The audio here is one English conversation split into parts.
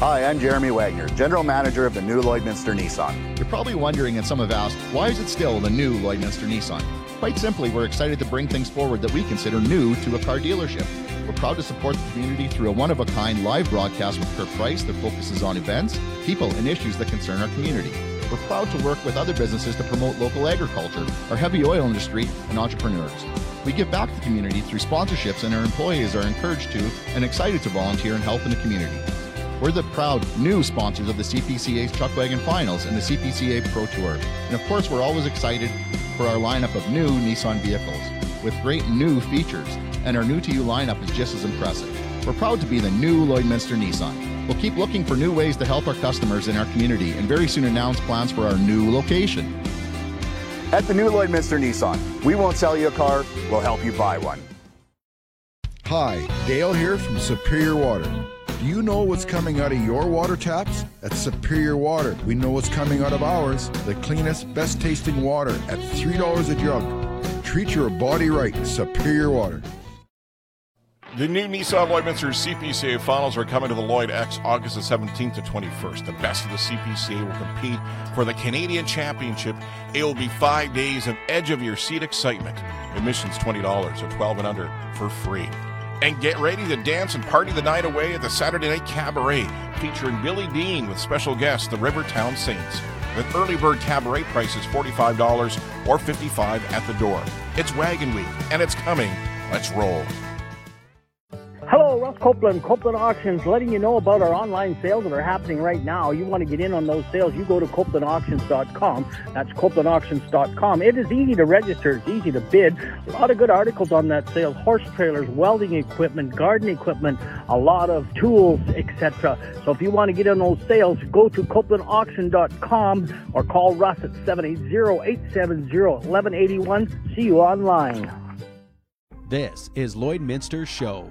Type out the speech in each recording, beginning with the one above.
Hi, I'm Jeremy Wagner, General Manager of the new Lloydminster Nissan. You're probably wondering, and some have asked, why is it still the new Lloydminster Nissan? Quite simply, we're excited to bring things forward that we consider new to a car dealership. We're proud to support the community through a one of a kind live broadcast with Kurt Price that focuses on events, people, and issues that concern our community. We're proud to work with other businesses to promote local agriculture, our heavy oil industry, and entrepreneurs. We give back to the community through sponsorships, and our employees are encouraged to and excited to volunteer and help in the community. We're the proud new sponsors of the CPCA's Chuck Wagon Finals and the CPCA Pro Tour. And of course, we're always excited for our lineup of new Nissan vehicles with great new features, and our new to you lineup is just as impressive. We're proud to be the new Lloydminster Nissan. We'll keep looking for new ways to help our customers in our community and very soon announce plans for our new location. At the new Lloydminster Nissan, we won't sell you a car, we'll help you buy one. Hi, Dale here from Superior Water. Do you know what's coming out of your water taps? At Superior Water, we know what's coming out of ours. The cleanest, best tasting water at $3 a jug. Treat your body right, Superior Water. The new Nissan Lloydminster CPCA finals are coming to the Lloyd X August the 17th to 21st. The best of the CPCA will compete for the Canadian Championship. It will be five days of edge of your seat excitement. Admissions $20 or 12 and under for free. And get ready to dance and party the night away at the Saturday Night Cabaret, featuring Billy Dean with special guests, the Rivertown Saints. With early bird cabaret prices $45 or 55 at the door. It's Wagon Week, and it's coming. Let's roll. Hello, Russ Copeland, Copeland Auctions, letting you know about our online sales that are happening right now. You want to get in on those sales, you go to copelandauctions.com. That's copelandauctions.com. It is easy to register, it's easy to bid. A lot of good articles on that sale horse trailers, welding equipment, garden equipment, a lot of tools, etc. So if you want to get in on those sales, go to copelandauction.com or call Russ at 780 870 1181. See you online. This is Lloydminster's show.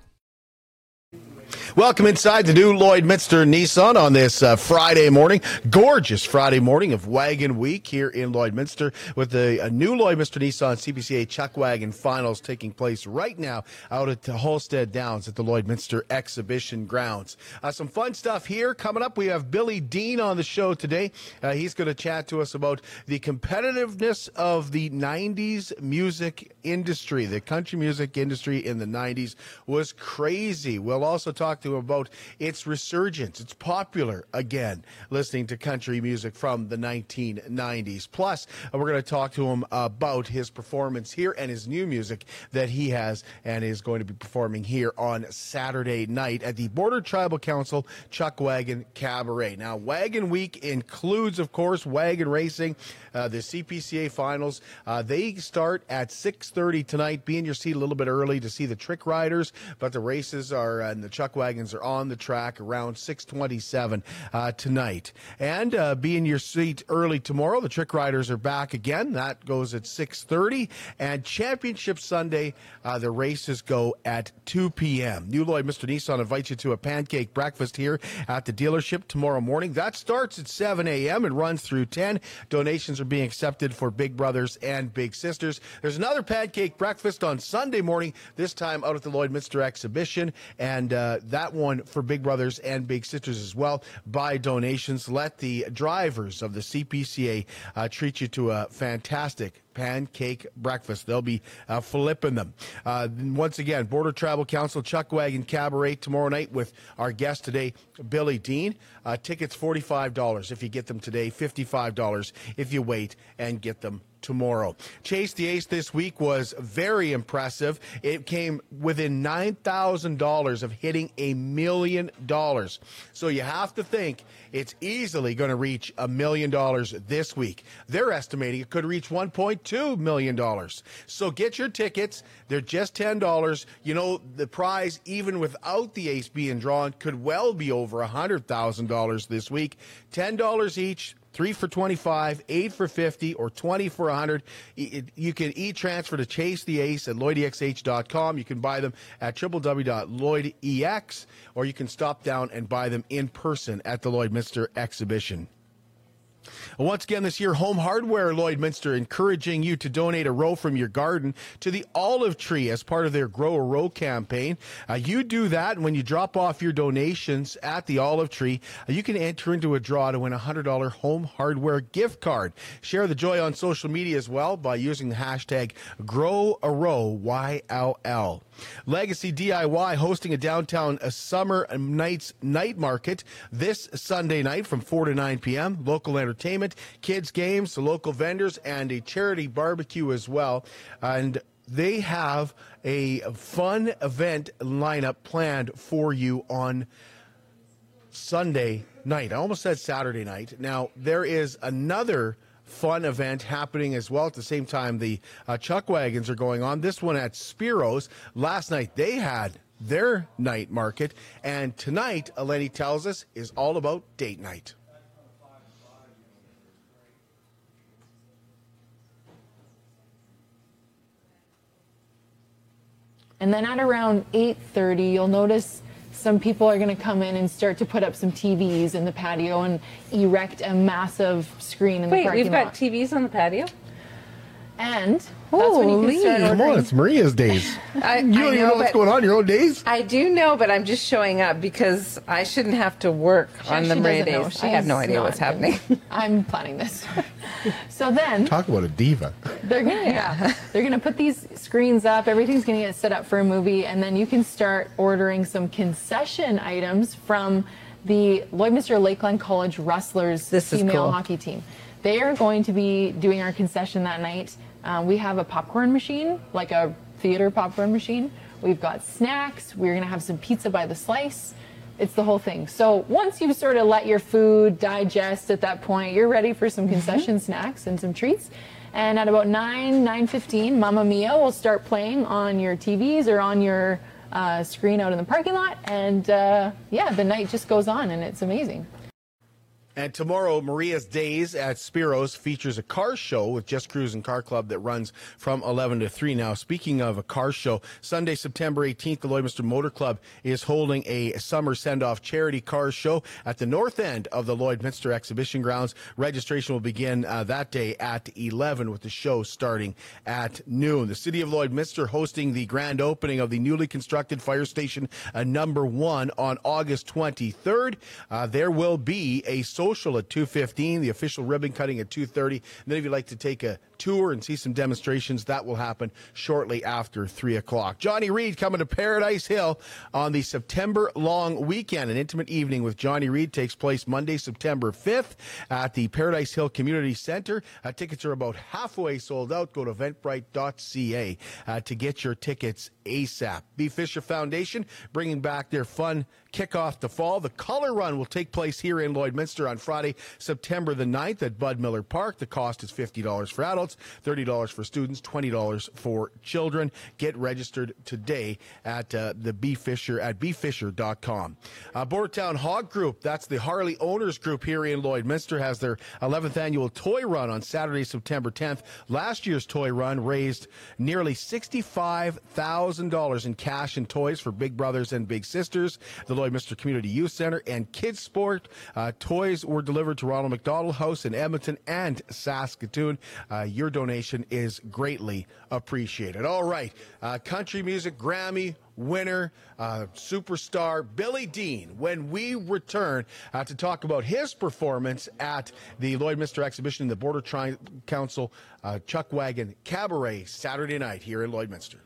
Welcome inside the new Lloydminster Nissan on this uh, Friday morning. Gorgeous Friday morning of Wagon Week here in Lloydminster with the new Lloydminster Nissan CPCA Chuck Wagon Finals taking place right now out at the Holstead Downs at the Lloydminster Exhibition Grounds. Uh, some fun stuff here coming up. We have Billy Dean on the show today. Uh, he's going to chat to us about the competitiveness of the 90s music industry. The country music industry in the 90s was crazy. We'll also talk to him about its resurgence. It's popular again, listening to country music from the 1990s. Plus, uh, we're going to talk to him about his performance here and his new music that he has and is going to be performing here on Saturday night at the Border Tribal Council Chuck Wagon Cabaret. Now, Wagon Week includes, of course, wagon racing, uh, the CPCA finals. Uh, they start at 6:30 tonight. Be in your seat a little bit early to see the trick riders, but the races are uh, and the Chuck Wagons are on the track around 6:27 uh, tonight. And be in your seat early tomorrow. The trick riders are back again. That goes at 6:30. And Championship Sunday, the races go at 2 p.m. New Lloydminster Nissan invites you to a pancake breakfast here at the dealership tomorrow morning. That starts at 7 a.m. and runs through 10. Donations are being accepted for Big Brothers and Big Sisters. There's another pancake breakfast on Sunday morning, this time out at the Lloydminster Exhibition, and uh, that one for Big Brothers and Big Sisters as well. By donations, let the drivers of the CPCA uh, treat you to a fantastic pancake breakfast. They'll be uh, flipping them. Uh, once again, Border Travel Council Chuck Wagon Cabaret tomorrow night with our guest today, Billy Dean. Uh, tickets $45 if you get them today, $55 if you wait and get them tomorrow. Chase the Ace this week was very impressive. It came within $9,000 of hitting a million dollars. So you have to think it's easily going to reach a million dollars this week. They're estimating it could reach $1.2 million. So get your tickets. They're just $10. You know, the prize, even without the ace being drawn, could well be over $100,000 this week. $10 each Three for 25, eight for 50, or 20 for 100. You can e transfer to Chase the Ace at LloydEXH.com. You can buy them at www.lloydex, or you can stop down and buy them in person at the Lloydminster exhibition. Once again this year, Home Hardware Lloydminster encouraging you to donate a row from your garden to the olive tree as part of their Grow a Row campaign. Uh, you do that, and when you drop off your donations at the olive tree, uh, you can enter into a draw to win a $100 Home Hardware gift card. Share the joy on social media as well by using the hashtag Grow a Row YLL. Legacy DIY hosting a downtown a summer nights night market this Sunday night from 4 to 9 p.m. Local entertainment, kids games, local vendors, and a charity barbecue as well. And they have a fun event lineup planned for you on Sunday night. I almost said Saturday night. Now, there is another fun event happening as well at the same time the uh, chuck wagons are going on this one at spiros last night they had their night market and tonight eleni tells us is all about date night and then at around 8.30 you'll notice some people are going to come in and start to put up some TVs in the patio and erect a massive screen in Wait, the parking we've lot. got TVs on the patio? And that's when you can start come on it's maria's days I, you don't I even know, know what's going on your own days I do know, but I'm just showing up because I shouldn't have to work on the She Maria doesn't know. days. I have no idea what's happening. I'm planning this. so then talk about a diva they're gonna yeah. they're gonna put these screens up. Everything's gonna get set up for a movie, and then you can start ordering some concession items from the Lloydminster Lakeland College Rustlers This is female cool. hockey team. They are going to be doing our concession that night. Uh, we have a popcorn machine, like a theater popcorn machine. We've got snacks. We're gonna have some pizza by the slice. It's the whole thing. So once you've sort of let your food digest at that point, you're ready for some concession snacks and some treats. And at about 9, 9.15, Mamma Mia will start playing on your TVs or on your uh, screen out in the parking lot. And uh, yeah, the night just goes on and it's amazing. And tomorrow, Maria's Days at Spiros features a car show with Just Cruising Car Club that runs from 11 to 3. Now, speaking of a car show, Sunday, September 18th, the Lloydminster Motor Club is holding a summer send off charity car show at the north end of the Lloydminster Exhibition Grounds. Registration will begin uh, that day at 11 with the show starting at noon. The City of Lloydminster hosting the grand opening of the newly constructed fire station uh, number one on August 23rd. Uh, there will be a social at 2.15, the official ribbon cutting at 2.30. And then if you'd like to take a tour and see some demonstrations, that will happen shortly after 3 o'clock. Johnny Reed coming to Paradise Hill on the September long weekend. An intimate evening with Johnny Reed takes place Monday, September 5th at the Paradise Hill Community Center. Uh, tickets are about halfway sold out. Go to eventbrite.ca uh, to get your tickets ASAP. B. Fisher Foundation bringing back their fun kickoff to fall. The color run will take place here in Lloydminster on Friday, September the 9th at Bud Miller Park. The cost is $50 for adults, $30 for students, $20 for children. Get registered today at uh, the B. Fisher at bfisher.com. Uh, Bordertown Hog Group, that's the Harley Owners Group here in Lloydminster, has their 11th annual toy run on Saturday, September 10th. Last year's toy run raised nearly $65,000 in cash and toys for big brothers and big sisters. The Lloydminster Community Youth Center and Kids Sport. Uh, toys were delivered to Ronald McDonald House in Edmonton and Saskatoon. Uh, your donation is greatly appreciated. All right, uh, country music Grammy winner, uh, superstar Billy Dean. When we return uh, to talk about his performance at the Lloydminster exhibition in the Border Tri- Council uh, Chuck Wagon Cabaret Saturday night here in Lloydminster.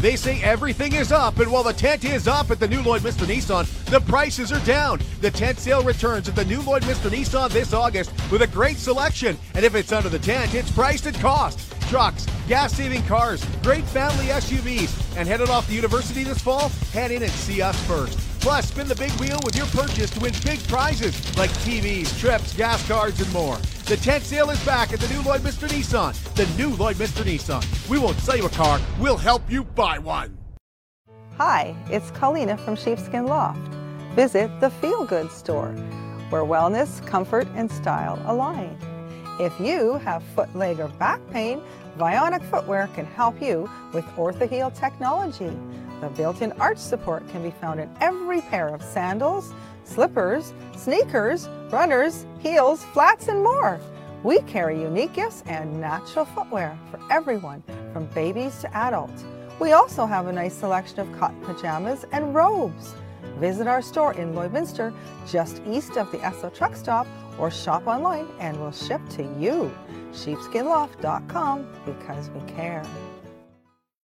They say everything is up, and while the tent is up at the new Lloydminster Nissan, the prices are down. The tent sale returns at the new Lloydminster Nissan this August with a great selection. And if it's under the tent, it's priced at cost. Trucks, gas saving cars, great family SUVs. And headed off to university this fall? Head in and see us first. Plus, spin the big wheel with your purchase to win big prizes like TVs, trips, gas cards, and more. The tent sale is back at the new Lloydminster Nissan. The new Lloydminster Nissan. We won't sell you a car, we'll help you buy one. Hi, it's Colleen from Sheepskin Loft. Visit the Feel Good store. where wellness, comfort, and style align. If you have foot, leg, or back pain, Vionic Footwear can help you with Orthaheel technology. The built-in arch support can be found in every pair of sandals, slippers, sneakers, runners, heels, flats, and more. We carry unique gifts and natural footwear for everyone, from babies to adults. We also have a nice selection of cotton pajamas and robes. Visit our store in Lloydminster, just east of the Esso truck stop, or shop online and we'll ship to you. Sheepskinloft.com because we care.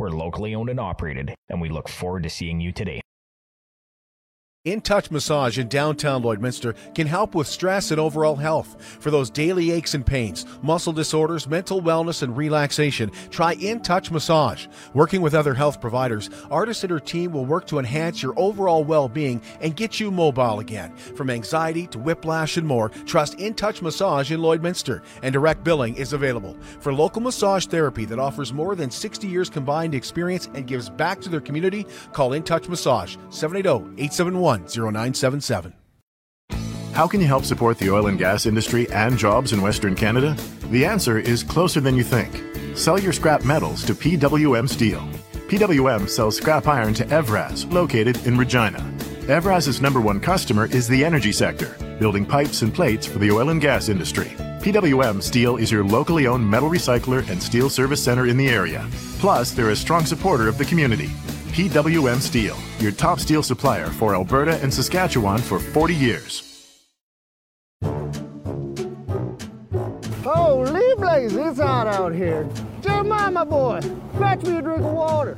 We're locally owned and operated, and we look forward to seeing you today. In Touch Massage in downtown Lloydminster can help with stress and overall health. For those daily aches and pains, muscle disorders, mental wellness, and relaxation, try In Touch Massage. Working with other health providers, Artist and her team will work to enhance your overall well being and get you mobile again. From anxiety to whiplash and more, trust In Touch Massage in Lloydminster, and direct billing is available. For local massage therapy that offers more than 60 years combined experience and gives back to their community, call In Touch Massage 780 871 0977. How can you help support the oil and gas industry and jobs in Western Canada? The answer is closer than you think. Sell your scrap metals to PWM Steel. PWM sells scrap iron to Evraz, located in Regina. Evraz's number one customer is the energy sector, building pipes and plates for the oil and gas industry. PWM Steel is your locally owned metal recycler and steel service center in the area. Plus, they're a strong supporter of the community. PWM Steel, your top steel supplier for Alberta and Saskatchewan for 40 years. Oh, Holy blazes, it's hot out here. Jeremiah, my boy, fetch me a drink of water.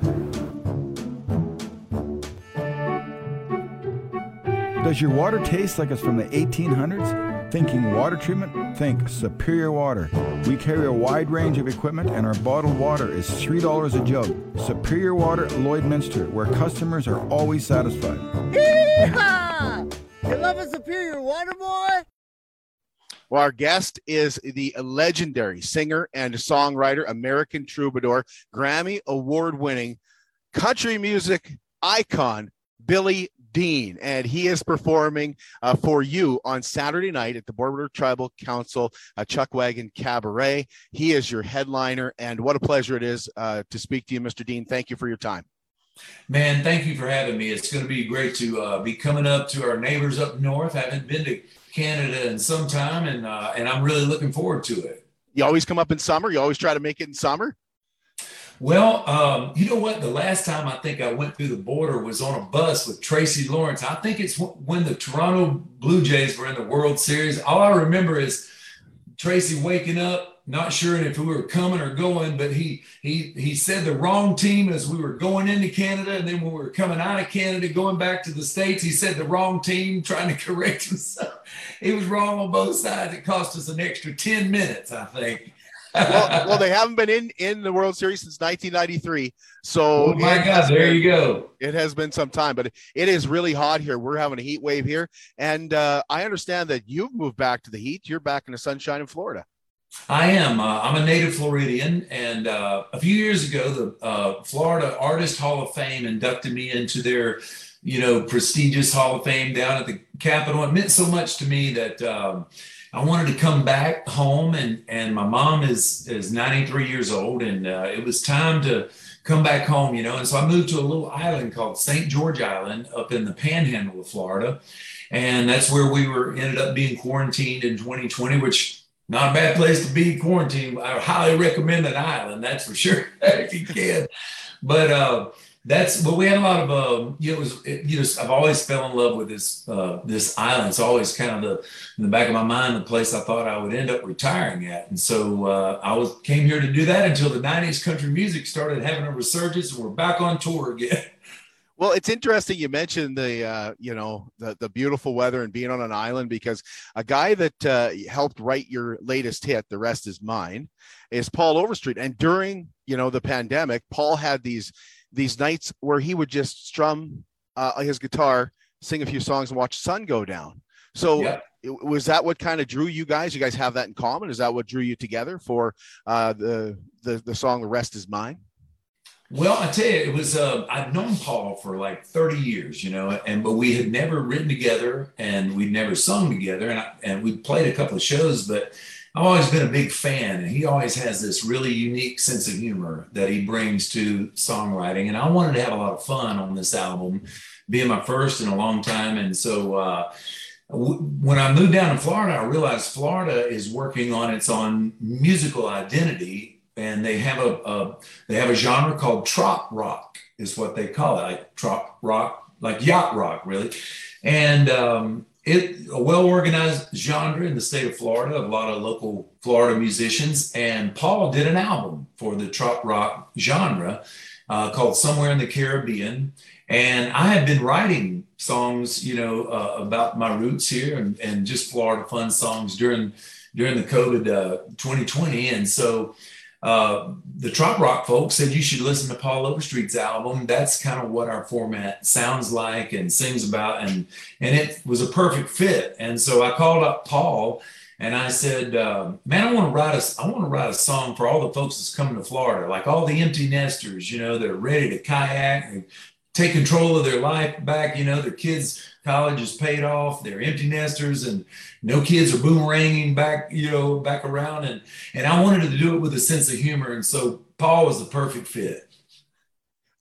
Does your water taste like it's from the 1800s? Thinking water treatment? Think Superior Water. We carry a wide range of equipment and our bottled water is $3 a jug. Superior Water Lloydminster, where customers are always satisfied. Yeehaw! You love a Superior Water, boy? Well, our guest is the legendary singer and songwriter, American troubadour, Grammy award winning country music icon, Billy Dean, and he is performing uh, for you on Saturday night at the Border Tribal Council uh, Chuck Wagon Cabaret. He is your headliner, and what a pleasure it is uh, to speak to you, Mr. Dean. Thank you for your time. Man, thank you for having me. It's going to be great to uh, be coming up to our neighbors up north. I haven't been to Canada in some time, and uh, and I'm really looking forward to it. You always come up in summer. You always try to make it in summer. Well, um, you know what? The last time I think I went through the border was on a bus with Tracy Lawrence. I think it's when the Toronto Blue Jays were in the World Series. All I remember is Tracy waking up, not sure if we were coming or going, but he he he said the wrong team as we were going into Canada, and then when we were coming out of Canada, going back to the states, he said the wrong team, trying to correct himself. He was wrong on both sides. It cost us an extra ten minutes, I think well, well, they haven't been in in the World Series since 1993. So, oh my God, there been, you go. It has been some time, but it is really hot here. We're having a heat wave here, and uh, I understand that you've moved back to the heat. You're back in the sunshine in Florida. I am. Uh, I'm a native Floridian, and uh, a few years ago, the uh, Florida Artist Hall of Fame inducted me into their, you know, prestigious Hall of Fame down at the Capitol. It meant so much to me that. Um, I wanted to come back home, and and my mom is is 93 years old, and uh, it was time to come back home, you know. And so I moved to a little island called St. George Island up in the Panhandle of Florida, and that's where we were ended up being quarantined in 2020, which not a bad place to be quarantined. I highly recommend an island, that's for sure, if you can. But uh, that's but we had a lot of um, you know, it was it, you know I've always fell in love with this uh, this island. It's always kind of the in the back of my mind the place I thought I would end up retiring at, and so uh, I was came here to do that until the '90s country music started having a resurgence, and we're back on tour again. Well, it's interesting you mentioned the uh, you know the the beautiful weather and being on an island because a guy that uh, helped write your latest hit, "The Rest Is Mine," is Paul Overstreet. And during you know the pandemic, Paul had these these nights where he would just strum uh, his guitar, sing a few songs, and watch the sun go down. So Yeah. was that what kind of drew you guys? You guys have that in common? Is that what drew you together for uh, the the the song "The Rest Is Mine"? Well, I tell you, it was uh, I've known Paul for like 30 years, you know, and but we had never written together and we'd never sung together, and I, and we played a couple of shows, but I've always been a big fan, and he always has this really unique sense of humor that he brings to songwriting, and I wanted to have a lot of fun on this album, being my first in a long time, and so. Uh, w- when I moved down to Florida, I realized Florida is working on its own musical identity, and they have a, a they have a genre called trop rock, is what they call it, like trop rock, like yacht rock, really, and um, it a well organized genre in the state of Florida. A lot of local Florida musicians, and Paul did an album for the trop rock genre uh, called Somewhere in the Caribbean. And I had been writing songs, you know, uh, about my roots here and, and just Florida fun songs during during the COVID uh, 2020. And so uh, the Trop Rock folks said you should listen to Paul Overstreet's album. That's kind of what our format sounds like and sings about, and and it was a perfect fit. And so I called up Paul and I said, uh, "Man, I want to write a I want to write a song for all the folks that's coming to Florida, like all the empty nesters, you know, that are ready to kayak and take control of their life back. You know, their kids' college is paid off, they're empty nesters, and no kids are boomeranging back, you know, back around. And and I wanted to do it with a sense of humor, and so Paul was the perfect fit.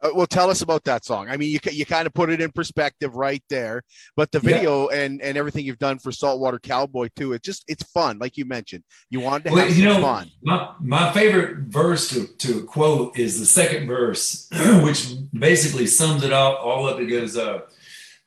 Uh, well, tell us about that song. I mean, you you kind of put it in perspective right there, but the Yeah. video and and everything you've done for Saltwater Cowboy too. It's just it's fun, like you mentioned. You wanted to Well, have you know, fun. my, my favorite verse to, to quote is the second verse, which basically sums it all, all up. It goes, uh,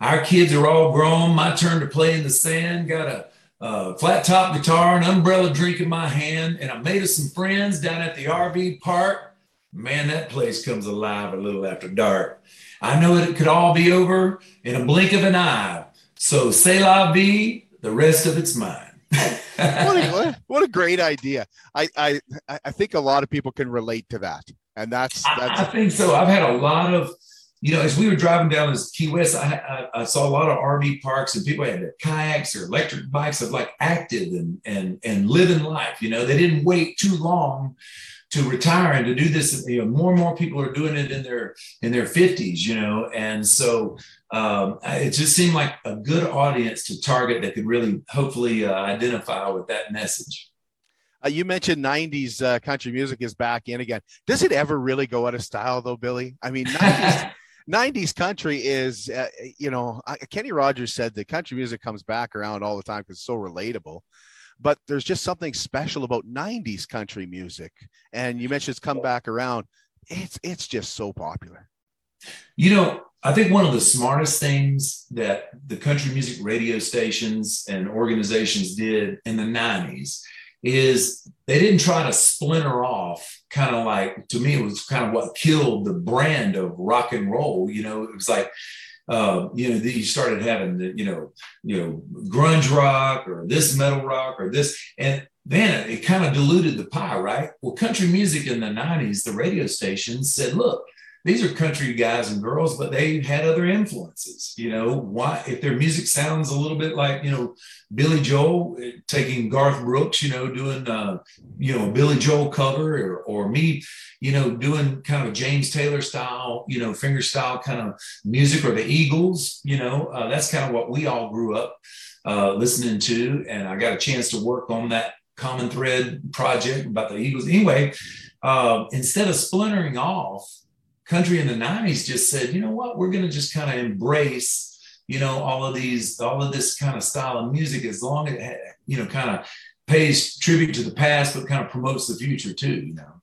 Our kids are all grown. My turn to play in the sand. Got a uh, flat top guitar, an umbrella drink in my hand, and I made us some friends down at the RV park. Man, that place comes alive a little after dark. I know it could all be over in a blink of an eye. So say la vie, the rest of it's mine. what, a, what, a great idea! I, I I think a lot of people can relate to that, and that's that's. I think so. I've had a lot of, you know, as we were driving down this Key West, I, I, I saw a lot of RV parks and people had their kayaks or electric bikes of like active and and and living life. You know, they didn't wait too long to retire and to do this. You know, more and more people are doing it in their in their fifties. You know, and so um, it just seemed like a good audience to target that could really hopefully uh, identify with that message. Uh, you mentioned 90s uh, country music is back in again. Does it ever really go out of style, though, Billy? I mean, 90s, 90s country is, uh, you know, Kenny Rogers said that country music comes back around all the time because it's so relatable. But there's just something special about 90s country music. And you mentioned it's come back around. It's it's just so popular. You know, I think one of the smartest things that the country music radio stations and organizations did in the 90s is they didn't try to splinter off kind of like to me it was kind of what killed the brand of rock and roll you know it was like uh, you know, you started having the, you know, you know, grunge rock or this metal rock or this, and then it kind of diluted the pie, right? Well, country music in the '90s, the radio stations said, "Look, these are country guys and girls, but they had other influences. You know, why if their music sounds a little bit like you know Billy Joel eh, taking Garth Brooks, you know, doing uh, you know Billy Joel cover, or or me, you know, doing kind of James Taylor style, you know, finger style kind of music, or the Eagles. You know, uh, that's kind of what we all grew up uh, listening to, and I got a chance to work on that common thread project about the Eagles. Anyway, uh, instead of splintering off country in the 90s just said, you know what, we're going to just kind of embrace, you know, all of these, all of this kind of style of music as long as it, you know, kind of pays tribute to the past, but kind of promotes the future too, you know.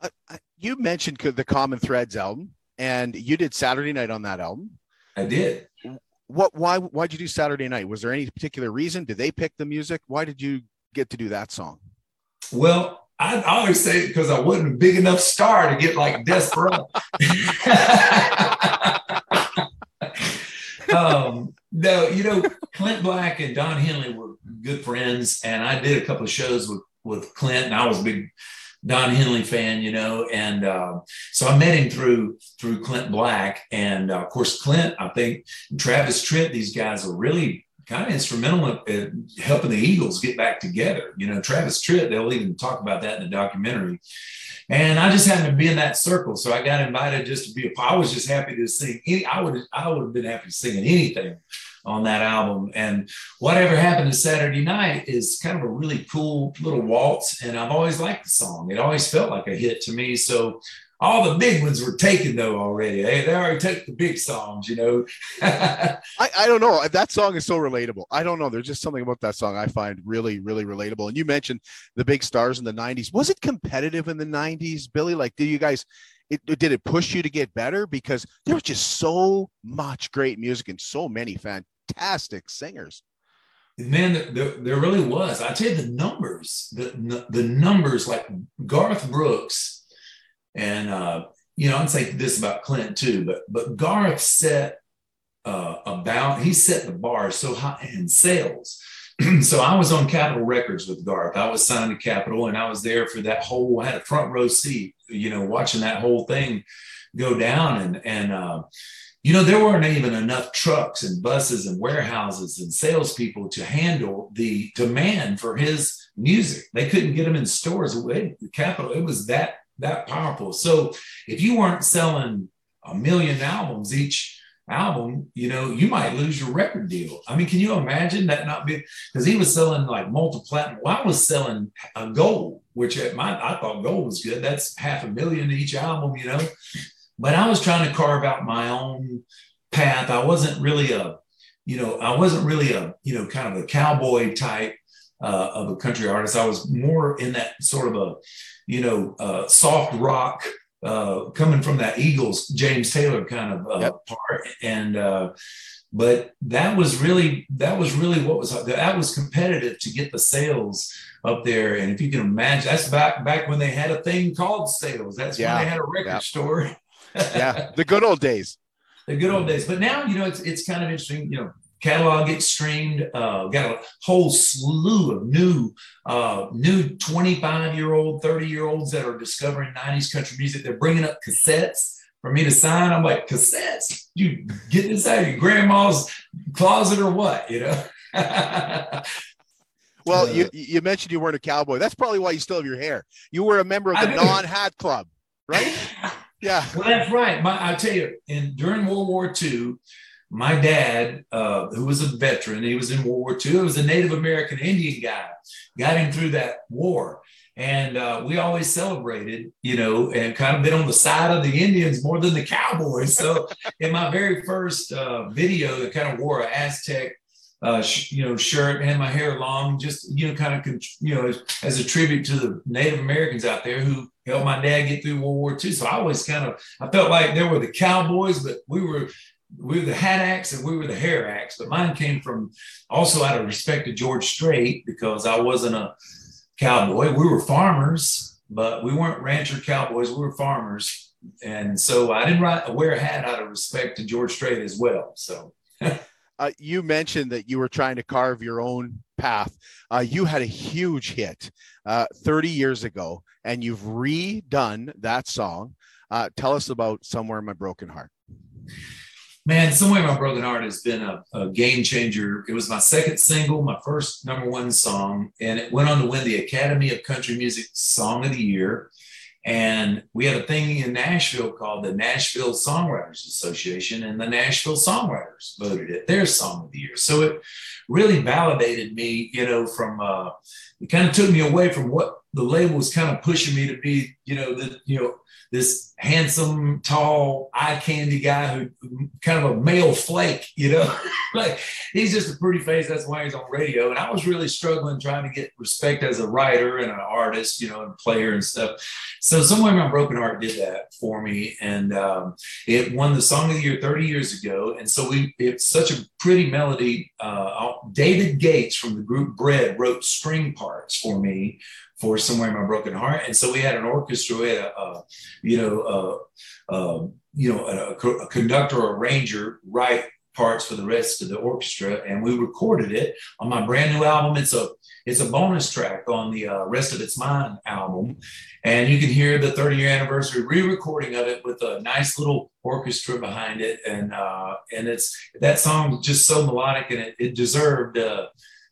Uh, uh, you mentioned the Common Threads album, and you did Saturday Night on that album. I did. What? Why? Why'd you do Saturday Night? Was there any particular reason? Did they pick the music? Why did you get to do that song? Well, I always say it because I wasn't a big enough star to get like Desperado. no, you know, Clint Black and Don Henley were good friends, and I did a couple of shows with with Clint, and I was a big Don Henley fan, you know, and uh, so I met him through through Clint Black, and uh, of course Clint. I think Travis Tritt. These guys are really kind of instrumental in helping the Eagles get back together. You know, Travis Tritt. They'll even talk about that in the documentary. And I just happened to be in that circle, so I got invited just to be a. I was just happy to sing. Any, I would I would have been happy singing anything on that album. And whatever happened to Saturday night is kind of a really cool little waltz. And I've always liked the song. It always felt like a hit to me. So all the big ones were taken though already. They, they already took the big songs, you know. I, I don't know. That song is so relatable. I don't know. There's just something about that song I find really, really relatable. And you mentioned the big stars in the 90s. Was it competitive in the 90s, Billy? Like, did you guys it, did it push you to get better because there was just so much great music and so many fantastic singers man there, there really was i tell you the numbers the the numbers like garth brooks and uh you know i'm saying this about clint too but but garth set uh about he set the bar so high in sales so I was on Capitol Records with Garth. I was signed to Capitol, and I was there for that whole. I had a front row seat, you know, watching that whole thing go down. And and uh, you know, there weren't even enough trucks and buses and warehouses and salespeople to handle the demand for his music. They couldn't get him in stores. The Capitol, it was that that powerful. So if you weren't selling a million albums each album, you know, you might lose your record deal. I mean, can you imagine that not being because he was selling like multi platinum? Well, I was selling a gold, which at my I thought gold was good. That's half a million each album, you know. But I was trying to carve out my own path. I wasn't really a, you know, I wasn't really a, you know, kind of a cowboy type uh, of a country artist. I was more in that sort of a, you know, uh, soft rock uh, coming from that Eagles James Taylor kind of uh, yep. part, and uh, but that was really that was really what was that was competitive to get the sales up there. And if you can imagine, that's back back when they had a thing called sales. That's yeah. when they had a record yeah. store. yeah, the good old days. The good old days. But now, you know, it's it's kind of interesting. You know, catalog gets streamed. Uh, got a whole slew of new, uh, new 25 year old, 30 year olds that are discovering 90s country music. They're bringing up cassettes for me to sign. I'm like, cassettes? You get this out of your grandma's closet or what? You know? well, uh, you you mentioned you weren't a cowboy. That's probably why you still have your hair. You were a member of the non hat club, right? Yeah. Well, that's right. My, I tell you, in during World War II, my dad, uh, who was a veteran, he was in World War II, he was a Native American Indian guy, got him through that war. And uh, we always celebrated, you know, and kind of been on the side of the Indians more than the Cowboys. So in my very first uh, video, I kind of wore an Aztec uh, sh- you know, shirt and my hair long, just, you know, kind of, con- you know, as, as, a tribute to the Native Americans out there who helped my dad get through World War II. So I always kind of, I felt like there were the cowboys, but we were we were the hat acts and we were the hair acts, but mine came from also out of respect to George Strait because I wasn't a cowboy. We were farmers, but we weren't rancher cowboys. We were farmers. And so I didn't write, wear a hat out of respect to George Strait as well. So uh, you mentioned that you were trying to carve your own path. Uh, you had a huge hit uh, 30 years ago, and you've redone that song. Uh, tell us about Somewhere in My Broken Heart. Man, Somewhere My Broken Heart has been a, a, game changer. It was my second single, my first number one song, and it went on to win the Academy of Country Music Song of the Year. And we had a thing in Nashville called the Nashville Songwriters Association, and the Nashville Songwriters voted it their song of the year. So it really validated me, you know, from uh, it kind of took me away from what the label was kind of pushing me to be, you know, the you know this handsome, tall, eye candy guy who kind of a male flake, you know, like he's just a pretty face. That's why he's on radio. And I was really struggling trying to get respect as a writer and an artist, you know, and a player and stuff. So Somewhere My Broken Heart did that for me. And um, it won the song of the year 30 years ago. And so we, it's such a pretty melody. Uh, David Gates from the group Bread wrote string parts for me for somewhere in my broken heart. And so we had an orchestra, we had a, a you know, a, a, you know, a, a conductor or arranger write parts for the rest of the orchestra, and we recorded it on my brand new album. It's a it's a bonus track on the uh, Rest of It's Mine album. And you can hear the 30 year anniversary re recording of it with a nice little orchestra behind it. And, uh, and it's that song just so melodic and it, it deserved uh,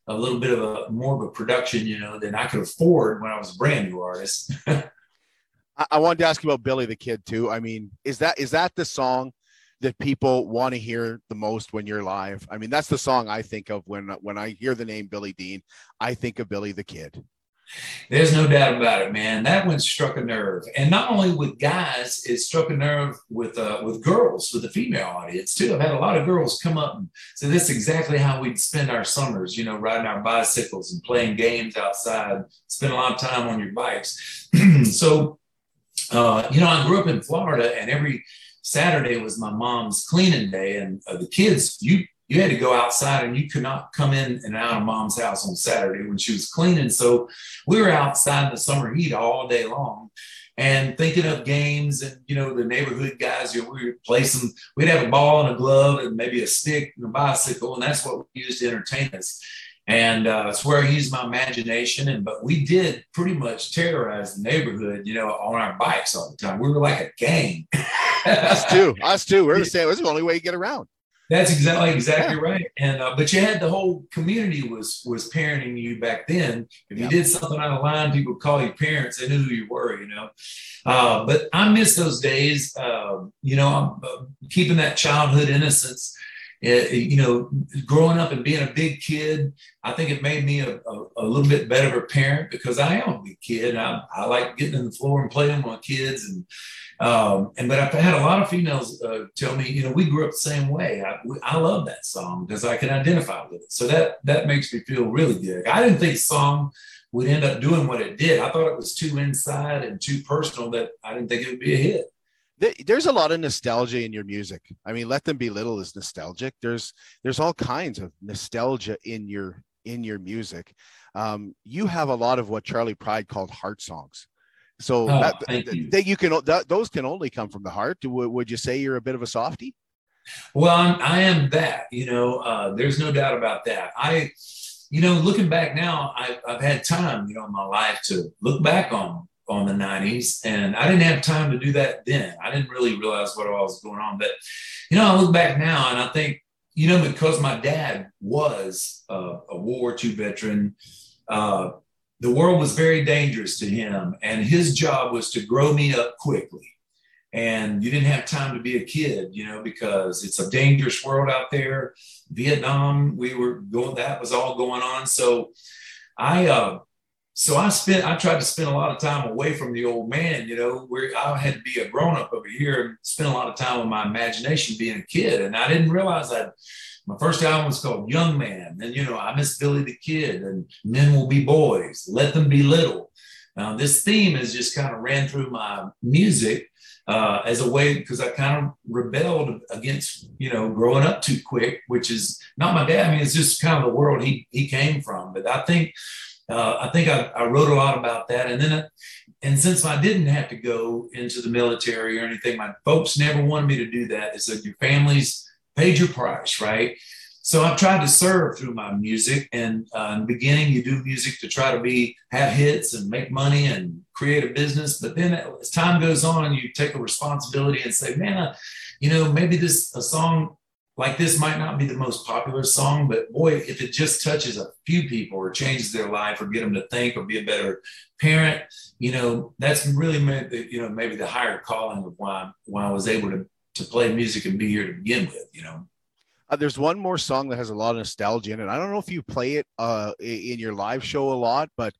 a little bit of a more of a production, you know, than I could afford when I was a brand new artist. I, wanted to ask you about Billy the Kid too. I mean, is that is that the song that people want to hear the most when you're live? I mean, that's the song I think of when when I hear the name Billy Dean. I think of Billy the Kid. There's no doubt about it, man. That one struck a nerve, and not only with guys, it struck a nerve with uh, with girls, with the female audience too. I've had a lot of girls come up and say this is exactly how we'd spend our summers, you know, riding our bicycles and playing games outside, spend a lot of time on your bikes. so, uh, you know, I grew up in Florida, and every Saturday was my mom's cleaning day, and uh, the kids, you you had to go outside and you could not come in and out of mom's house on Saturday when she was cleaning. So we were outside in the summer heat all day long and thinking of games and you know the neighborhood guys you know, we would play some we'd have a ball and a glove and maybe a stick and a bicycle and that's what we used to entertain us and uh, it's where I used my imagination. And but we did pretty much terrorize the neighborhood, you know, on our bikes all the time. We were like a gang. us too. Us too. We're the same. It's the only way you get around. That's exactly exactly yeah. right. And uh, but you had the whole community was was parenting you back then. If you did something out of line, people would call you parents. They knew who you were, you know. Uh, but I miss those days. Uh, you know, I'm uh, keeping that childhood innocence. It, you know, growing up and being a big kid, I think it made me a, a, a, little bit better of a parent because I am a big kid. I, I like getting in the floor and playing with my kids and um, and but I've had a lot of females uh, tell me, you know, we grew up the same way. I, I love that song because I can identify with it. So that that makes me feel really good. I didn't think the song would end up doing what it did. I thought it was too inside and too personal that I didn't think it would be a hit there's a lot of nostalgia in your music. I mean, let them be little is nostalgic. There's there's all kinds of nostalgia in your in your music. Um, you have a lot of what Charley Pride called heart songs. So oh, that, you. That you can that, those can only come from the heart. Would, would you say you're a bit of a softie? Well, I'm, I am that. You know, uh, there's no doubt about that. I, you know, looking back now, I, I've had time, you know, in my life to look back on on the 90s and i didn't have time to do that then i didn't really realize what all was going on but you know i look back now and i think you know because my dad was uh, a world war ii veteran uh, the world was very dangerous to him, and his job was to grow me up quickly. And you didn't have time to be a kid, you know, because it's a dangerous world out there. Vietnam, we were going, that was all going on. So I, uh, so I spent, I tried to spend a lot of time away from the old man, you know, where I had to be a grown up over here and spend a lot of time with my imagination being a kid. And I didn't realize I'd my first album was called Young Man. And, you know, I miss Billy the Kid and Men Will Be Boys, Let Them Be Little. Now, this theme has just kind of ran through my music uh, as a way because I kind of rebelled against, you know, growing up too quick, which is not my dad. I mean, it's just kind of the world he, he came from. But I think, uh, I think I, I, wrote a lot about that. And then, uh, and since I didn't have to go into the military or anything, my folks never wanted me to do that. They said, your family's paid your price, right? So I've tried to serve through my music. And uh, in the beginning, you do music to try to be have hits and make money and create a business. But then as time goes on, you take a responsibility and say, man, uh, you know, maybe this a song like this might not be the most popular song, but boy, if it just touches a few people or changes their life or get them to think or be a better parent, you know, that's really you know maybe the higher calling of why why I was able to to play music and be here to begin with, you know. Uh, there's one more song that has a lot of nostalgia in it. I don't know if you play it uh, in your live show a lot, but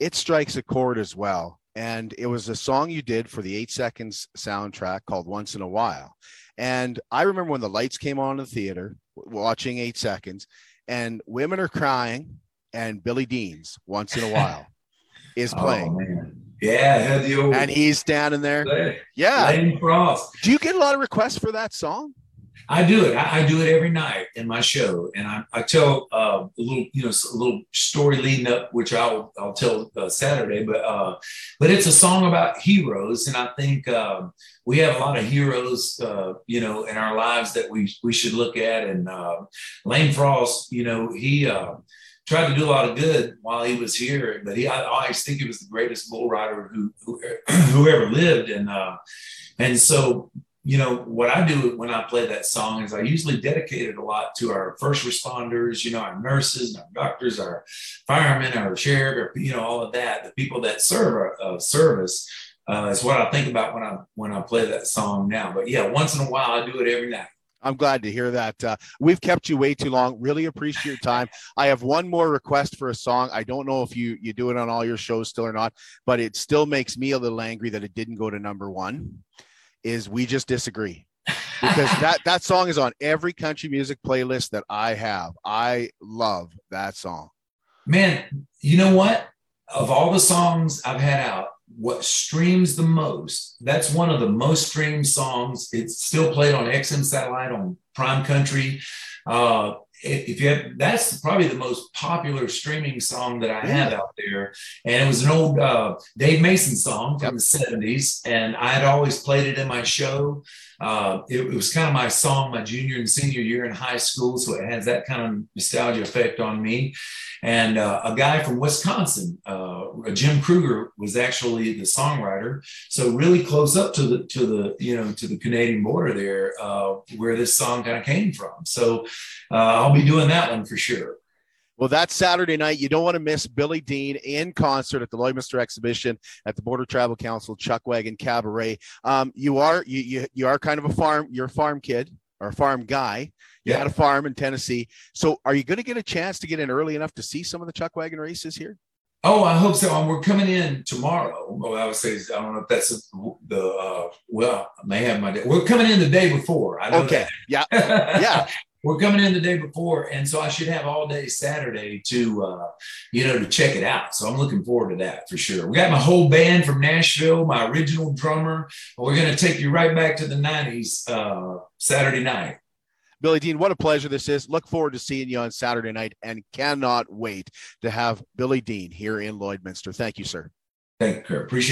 it strikes a chord as well. And it was a song you did for the eight seconds soundtrack called Once in a While. And I remember when the lights came on in the theater, watching eight seconds, and women are crying, and Billy Dean's Once in a While is oh, playing. Oh, yeah, had the old and he's standing there. Yeah, Lane Frost. Do you get a lot of requests for that song? I do it. I, I, do it every night in my show, and I, I tell uh, a little, you know, a little story leading up, which I'll I'll tell uh, Saturday. But uh, but it's a song about heroes, and I think um, we have a lot of heroes, uh, you know, in our lives that we we should look at. And uh, Lane Frost, you know, he uh, tried to do a lot of good while he was here, but he I always think he was the greatest bull rider who who, who ever lived, and and so you know, what I do when I play that song is I usually dedicate it a lot to our first responders, you know, our nurses, and our doctors, our firemen, our sheriff, you know, all of that, the people that serve our uh, service. Uh, is what I think about when I when I play that song now. But yeah, once in a while I do it every night. I'm glad to hear that. Uh, we've kept you way too long. Really appreciate your time. I have one more request for a song. I don't know if you you do it on all your shows still or not, but it still makes me a little angry that it didn't go to number one is we just disagree because that that song is on every country music playlist that I have. I love that song. Man, you know what? Of all the songs I've had out, what streams the most? That's one of the most streamed songs. It's still played on XM satellite on Prime Country. Uh, if you have, that's probably the most popular streaming song that I have out there. And it was an old uh, Dave Mason song from yep. the 70s. And I had always played it in my show. Uh, it, it, was kind of my song my junior and senior year in high school. So it has that kind of nostalgia effect on me. And uh, a guy from Wisconsin, uh, Jim Krueger, was actually the songwriter. So really close up to the to the you know to the Canadian border there, uh, where this song kind of came from. So uh, I'll be doing that one for sure. Well, that's Saturday night. You don't want to miss Billy Dean in concert at the Lloydminster Exhibition at the Border Travel Council Chuck Wagon Cabaret. Um, you are you, you you are kind of a farm. You're a farm kid or a farm guy. You yeah. had a farm in Tennessee. So, are you going to get a chance to get in early enough to see some of the Chuck Wagon races here? Oh, I hope so. Um, we're coming in tomorrow. Well, I would say I don't know if that's the uh, well, I may have my day. We're coming in the day before. I know okay. That. Yeah. yeah we're coming in the day before, and so I should have all day Saturday to, uh, you know, to check it out. So I'm looking forward to that for sure. We got my whole band from Nashville, my original drummer. We're going to take you right back to the '90s uh, Saturday night. Billy Dean, what a pleasure this is. Look forward to seeing you on Saturday night, and cannot wait to have Billy Dean here in Lloydminster. Thank you, sir. Thank you, Appreciate.